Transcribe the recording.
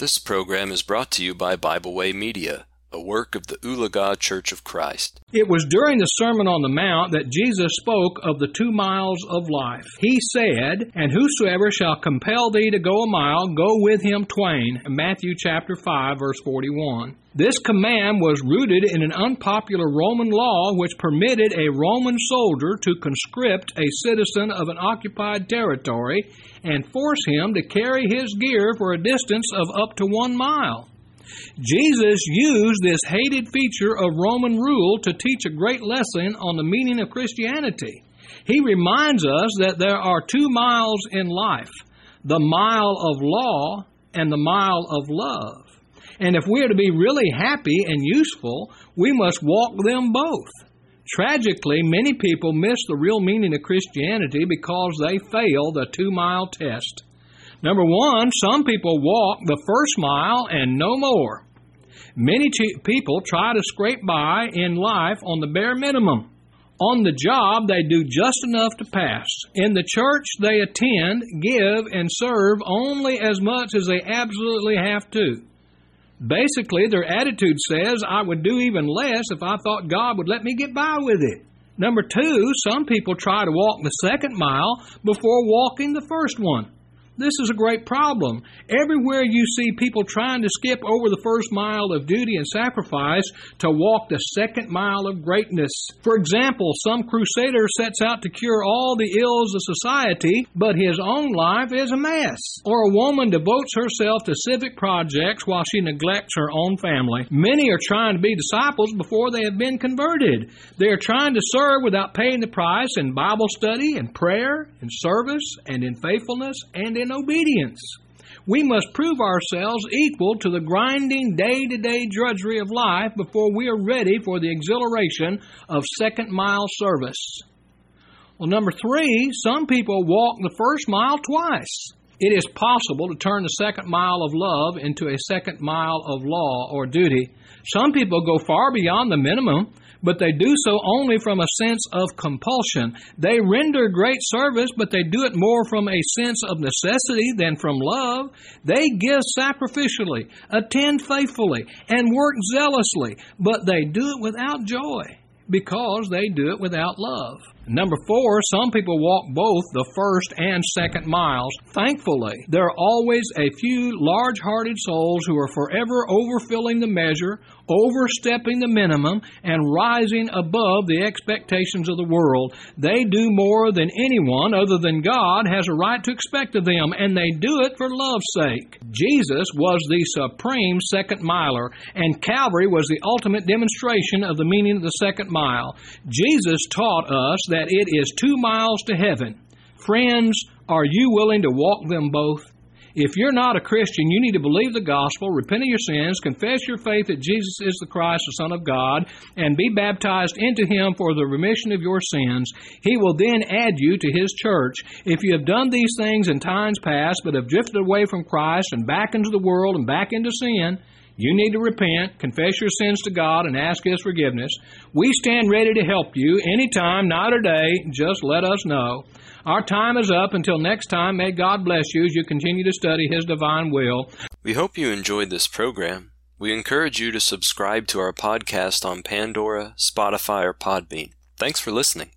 This program is brought to you by Bible Way Media, a work of the Ulaga Church of Christ. It was during the Sermon on the Mount that Jesus spoke of the two miles of life. He said, And whosoever shall compel thee to go a mile, go with him twain. Matthew chapter 5, verse 41. This command was rooted in an unpopular Roman law which permitted a Roman soldier to conscript a citizen of an occupied territory and force him to carry his gear for a distance of up to one mile. Jesus used this hated feature of Roman rule to teach a great lesson on the meaning of Christianity. He reminds us that there are two miles in life the mile of law and the mile of love. And if we are to be really happy and useful, we must walk them both. Tragically, many people miss the real meaning of Christianity because they fail the two mile test. Number one, some people walk the first mile and no more. Many people try to scrape by in life on the bare minimum. On the job, they do just enough to pass. In the church, they attend, give, and serve only as much as they absolutely have to. Basically, their attitude says, I would do even less if I thought God would let me get by with it. Number two, some people try to walk the second mile before walking the first one. This is a great problem. Everywhere you see people trying to skip over the first mile of duty and sacrifice to walk the second mile of greatness. For example, some crusader sets out to cure all the ills of society, but his own life is a mess. Or a woman devotes herself to civic projects while she neglects her own family. Many are trying to be disciples before they have been converted. They are trying to serve without paying the price in Bible study and prayer and service and in faithfulness and in obedience. We must prove ourselves equal to the grinding day to day drudgery of life before we are ready for the exhilaration of second mile service. Well, number three, some people walk the first mile twice. It is possible to turn the second mile of love into a second mile of law or duty. Some people go far beyond the minimum but they do so only from a sense of compulsion. They render great service, but they do it more from a sense of necessity than from love. They give sacrificially, attend faithfully, and work zealously, but they do it without joy because they do it without love. Number four, some people walk both the first and second miles. Thankfully, there are always a few large hearted souls who are forever overfilling the measure, overstepping the minimum, and rising above the expectations of the world. They do more than anyone other than God has a right to expect of them, and they do it for love's sake. Jesus was the supreme second miler, and Calvary was the ultimate demonstration of the meaning of the second mile. Jesus taught us that it is two miles to heaven. Friends, are you willing to walk them both? If you're not a Christian, you need to believe the gospel, repent of your sins, confess your faith that Jesus is the Christ, the Son of God, and be baptized into Him for the remission of your sins. He will then add you to His church. If you have done these things in times past, but have drifted away from Christ and back into the world and back into sin, you need to repent, confess your sins to God, and ask His forgiveness. We stand ready to help you anytime, night or day. Just let us know. Our time is up. Until next time, may God bless you as you continue to study His divine will. We hope you enjoyed this program. We encourage you to subscribe to our podcast on Pandora, Spotify, or Podbean. Thanks for listening.